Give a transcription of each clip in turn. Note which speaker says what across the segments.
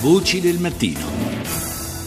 Speaker 1: Voci del mattino.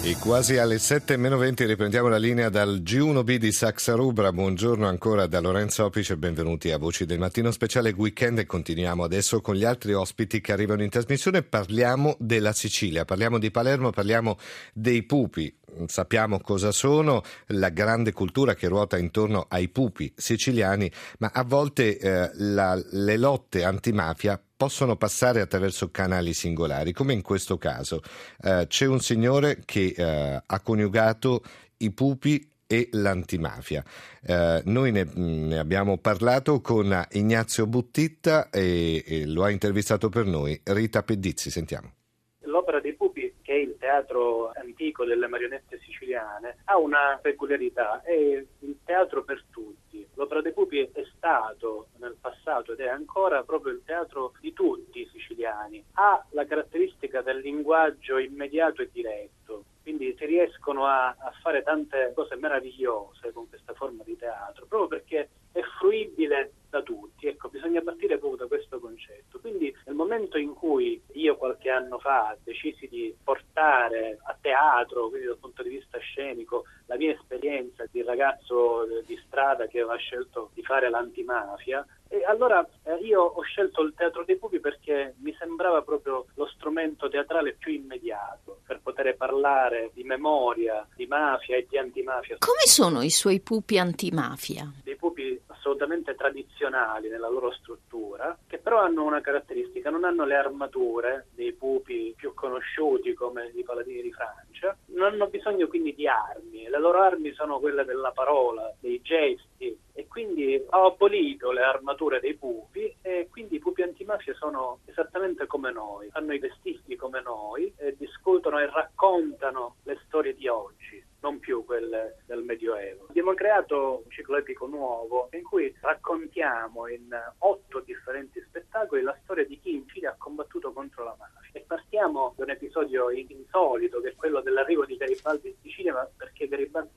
Speaker 2: E quasi alle 7 meno 20 riprendiamo la linea dal G1B di Saxa Rubra. Buongiorno ancora da Lorenzo Opice e benvenuti a Voci del Mattino speciale weekend e continuiamo adesso con gli altri ospiti che arrivano in trasmissione. Parliamo della Sicilia, parliamo di Palermo, parliamo dei pupi. Sappiamo cosa sono, la grande cultura che ruota intorno ai pupi siciliani, ma a volte eh, la, le lotte antimafia possono passare attraverso canali singolari, come in questo caso. Eh, c'è un signore che eh, ha coniugato i pupi e l'antimafia. Eh, noi ne, ne, abbiamo parlato con Ignazio Buttitta e, e, lo ha intervistato per noi Rita Pedizzi. Sentiamo.
Speaker 3: L'opera dei pupi, che è il teatro antico delle marionette siciliane, ha una peculiarità, è il teatro per tutti L'Opera dei Pupi è stato nel passato ed è ancora proprio il teatro di tutti i siciliani. Ha la caratteristica del linguaggio immediato e diretto, quindi si riescono a, a fare tante cose meravigliose con questa forma di teatro, proprio perché è fruibile da tutti. Ecco, bisogna partire proprio da questo concetto. Quindi nel momento in cui io qualche anno fa decisi di portare a teatro, quindi dal punto di vista scenico, la mia esperienza di ragazzo di strada che aveva scelto di fare l'antimafia, e allora eh, io ho scelto il teatro dei pupi perché mi sembrava proprio lo strumento teatrale più immediato per poter parlare di memoria, di mafia e di antimafia.
Speaker 4: Come sono i suoi pupi antimafia?
Speaker 3: Assolutamente tradizionali nella loro struttura, che però hanno una caratteristica, non hanno le armature dei pupi più conosciuti come i paladini di Francia, non hanno bisogno quindi di armi, le loro armi sono quelle della parola, dei gesti, e quindi ho abolito le armature dei pupi e quindi i pupi antimafia sono esattamente come noi, hanno i vestiti come noi, discutono e raccontano le storie di oggi non più quelle del Medioevo. Abbiamo creato un ciclo epico nuovo in otto differenti spettacoli la storia di chi in Cile ha combattuto contro la mafia. E partiamo da un episodio insolito che è quello dell'arrivo di Garibaldi in Sicilia, perché Garibaldi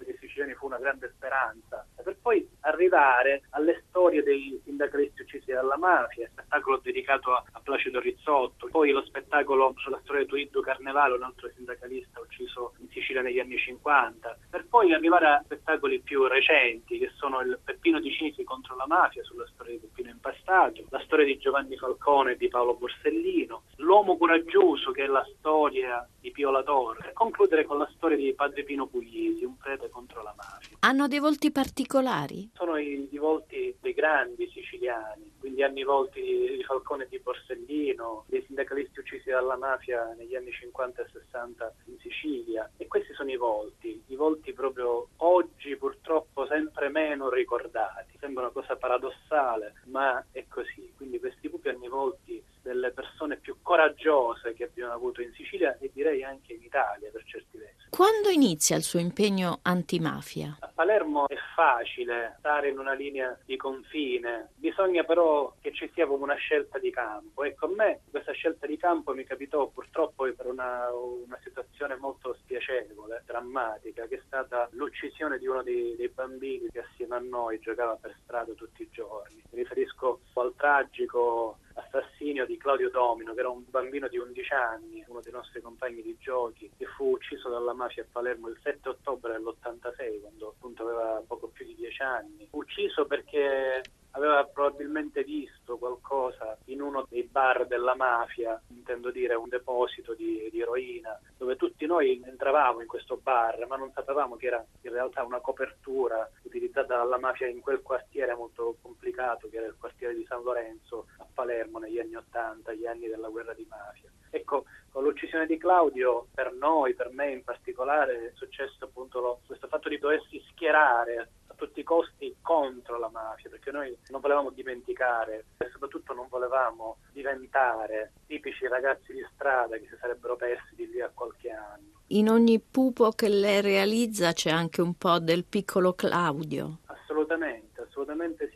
Speaker 3: per i siciliani fu una grande speranza, per poi arrivare alle storie dei sindacalisti uccisi dalla mafia, spettacolo dedicato a, Placido Rizzotto, poi lo spettacolo sulla storia di Tuiddu Carnevale, un altro sindacalista ucciso in Sicilia negli anni 50 70, per poi arrivare a spettacoli più recenti che sono il Peppino di Cinisi contro la mafia sulla storia di Peppino Impastato, la storia di Giovanni Falcone e di Paolo Borsellino, L'uomo coraggioso che è la storia di Pio La Torre, e concludere con la storia di Padre Pino Puglisi, un prete contro la mafia.
Speaker 4: Hanno dei volti particolari?
Speaker 3: Sono i, i volti dei grandi siciliani, quindi hanno i volti di, Falcone e di Borsellino, dei sindacalisti uccisi dalla mafia negli anni 50 e 60 in Sicilia e questi sono i volti i volti proprio oggi purtroppo sempre meno ricordati. Sembra una cosa paradossale, ma è così. Quindi questi pupi hanno i volti delle persone più coraggiose che abbiamo avuto in Sicilia e direi anche in Italia per certi.
Speaker 4: Quando inizia il suo impegno antimafia?
Speaker 3: A Palermo è facile stare in una linea di confine, bisogna però che ci sia come una scelta di campo e con me questa scelta di campo mi capitò purtroppo per una, una situazione molto spiacevole, drammatica, che è stata l'uccisione di uno dei, dei bambini che assieme a noi giocava per strada tutti i giorni. Mi riferisco al tragico assassinio di Claudio Domino, che era un bambino di 11 anni, uno dei nostri compagni di giochi, che fu ucciso dalla mafia a Palermo il 7 ottobre dell'86, quando appunto aveva poco più di 10 anni. Ucciso perché aveva probabilmente visto qualcosa in uno dei bar della mafia, intendo dire un deposito di, di, eroina, dove tutti noi entravamo in questo bar, ma non sapevamo che era in realtà una copertura utilizzata dalla mafia in quel quartiere molto complicato, che era il quartiere di San Lorenzo Palermo negli anni Ottanta, gli anni della guerra di mafia. Ecco, con l'uccisione di Claudio, per noi, per me in particolare, è successo appunto lo, questo fatto di doversi schierare tutti i costi contro la mafia, perché noi non volevamo dimenticare e soprattutto non volevamo diventare tipici ragazzi di strada che si sarebbero persi di lì a qualche anno.
Speaker 4: In ogni pupo che lei realizza c'è anche un po' del piccolo Claudio.
Speaker 3: Assolutamente, assolutamente sì,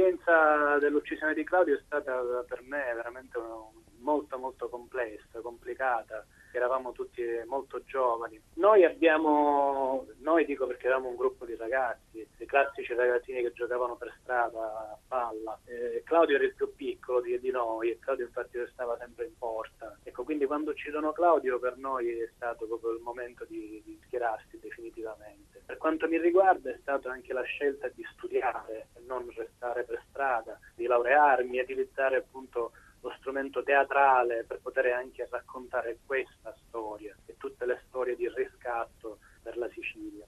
Speaker 3: l'esperienza dell'uccisione di Claudio è stata per me veramente un molto molto complessa, complicata, eravamo tutti molto giovani. Noi abbiamo, noi dico perché eravamo un gruppo di ragazzi, i classici ragazzini che giocavano per strada a palla. Eh, Claudio era il più piccolo di, di, noi e Claudio infatti stava sempre in porta. Ecco, quindi quando uccidono Claudio per noi è stato proprio il momento di, di schierarsi definitivamente. Per quanto mi riguarda è stata anche la scelta di studiare non restare per strada, di laurearmi e utilizzare appunto lo strumento teatrale per poter anche raccontare questa storia e tutte le storie di riscatto per la Sicilia.